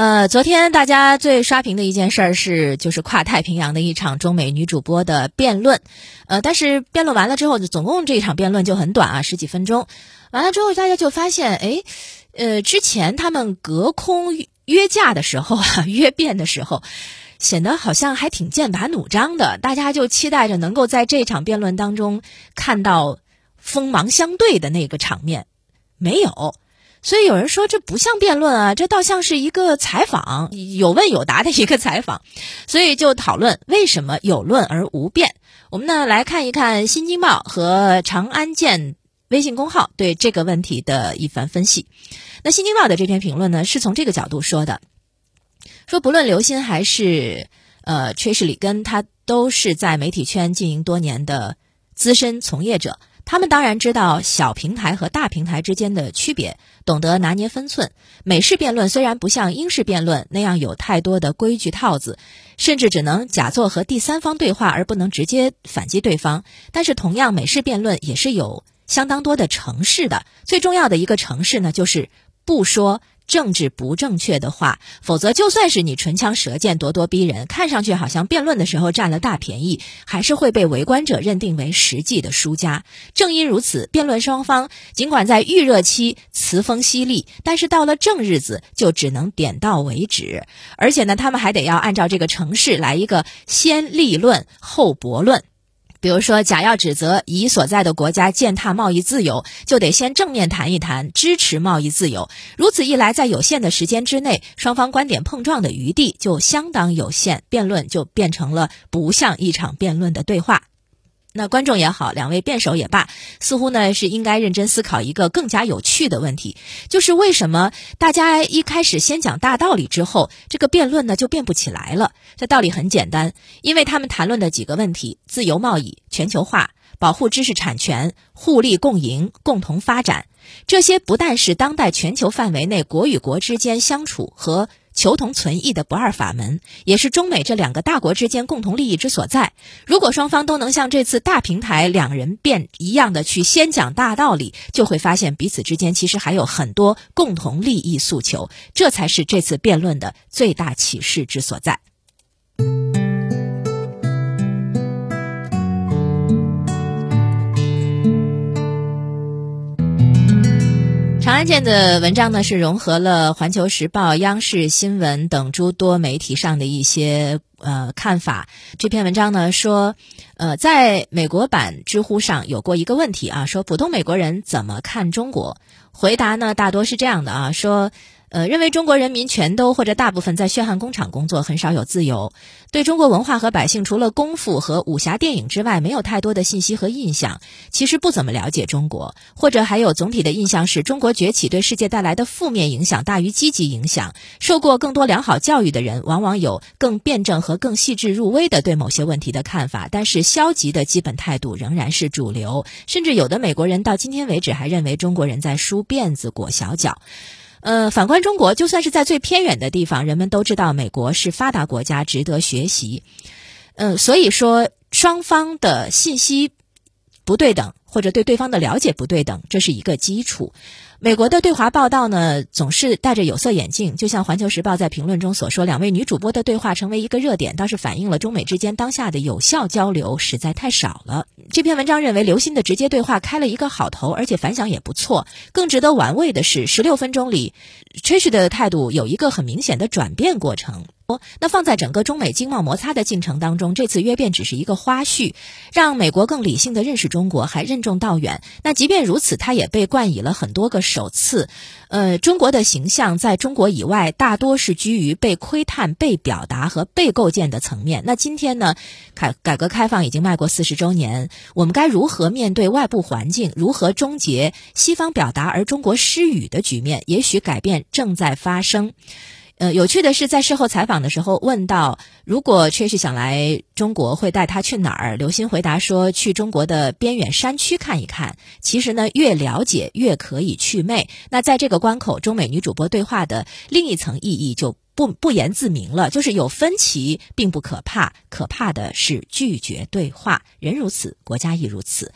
呃，昨天大家最刷屏的一件事儿是，就是跨太平洋的一场中美女主播的辩论。呃，但是辩论完了之后，总共这一场辩论就很短啊，十几分钟。完了之后，大家就发现，哎，呃，之前他们隔空约架的时候啊，约辩的时候，显得好像还挺剑拔弩张的。大家就期待着能够在这场辩论当中看到锋芒相对的那个场面，没有。所以有人说这不像辩论啊，这倒像是一个采访，有问有答的一个采访。所以就讨论为什么有论而无辩。我们呢来看一看《新京报》和长安见微信公号对这个问题的一番分析。那《新京报》的这篇评论呢是从这个角度说的，说不论刘鑫还是呃崔世里根，他都是在媒体圈经营多年的资深从业者。他们当然知道小平台和大平台之间的区别，懂得拿捏分寸。美式辩论虽然不像英式辩论那样有太多的规矩套子，甚至只能假作和第三方对话而不能直接反击对方，但是同样，美式辩论也是有相当多的城市的。最重要的一个城市呢，就是不说。政治不正确的话，否则就算是你唇枪舌剑、咄咄逼人，看上去好像辩论的时候占了大便宜，还是会被围观者认定为实际的输家。正因如此，辩论双方尽管在预热期词锋犀利，但是到了正日子就只能点到为止。而且呢，他们还得要按照这个程式来一个先立论后驳论。比如说，甲要指责乙所在的国家践踏贸易自由，就得先正面谈一谈支持贸易自由。如此一来，在有限的时间之内，双方观点碰撞的余地就相当有限，辩论就变成了不像一场辩论的对话。那观众也好，两位辩手也罢，似乎呢是应该认真思考一个更加有趣的问题，就是为什么大家一开始先讲大道理之后，这个辩论呢就变不起来了？这道理很简单，因为他们谈论的几个问题：自由贸易、全球化、保护知识产权、互利共赢、共同发展，这些不但是当代全球范围内国与国之间相处和。求同存异的不二法门，也是中美这两个大国之间共同利益之所在。如果双方都能像这次大平台两人辩一样的去先讲大道理，就会发现彼此之间其实还有很多共同利益诉求，这才是这次辩论的最大启示之所在。关键的文章呢，是融合了《环球时报》、央视新闻等诸多媒体上的一些呃看法。这篇文章呢说，呃，在美国版知乎上有过一个问题啊，说普通美国人怎么看中国？回答呢大多是这样的啊，说。呃，认为中国人民全都或者大部分在血汗工厂工作，很少有自由。对中国文化和百姓，除了功夫和武侠电影之外，没有太多的信息和印象。其实不怎么了解中国，或者还有总体的印象是中国崛起对世界带来的负面影响大于积极影响。受过更多良好教育的人，往往有更辩证和更细致入微的对某些问题的看法。但是消极的基本态度仍然是主流，甚至有的美国人到今天为止还认为中国人在梳辫子裹小脚。呃，反观中国，就算是在最偏远的地方，人们都知道美国是发达国家，值得学习。嗯，所以说双方的信息不对等，或者对对方的了解不对等，这是一个基础。美国的对华报道呢，总是戴着有色眼镜，就像《环球时报》在评论中所说，两位女主播的对话成为一个热点，倒是反映了中美之间当下的有效交流实在太少了。这篇文章认为，刘鑫的直接对话开了一个好头，而且反响也不错。更值得玩味的是，十六分钟里，Trish 的态度有一个很明显的转变过程。那放在整个中美经贸摩擦的进程当中，这次约变只是一个花絮，让美国更理性的认识中国，还任重道远。那即便如此，他也被冠以了很多个首次。呃，中国的形象在中国以外，大多是居于被窥探、被表达和被构建的层面。那今天呢，改改革开放已经迈过四十周年，我们该如何面对外部环境？如何终结西方表达而中国失语的局面？也许改变正在发生。呃，有趣的是，在事后采访的时候问到，如果确实想来中国，会带他去哪儿？刘鑫回答说，去中国的边远山区看一看。其实呢，越了解越可以祛魅。那在这个关口，中美女主播对话的另一层意义就不不言自明了，就是有分歧并不可怕，可怕的是拒绝对话。人如此，国家亦如此。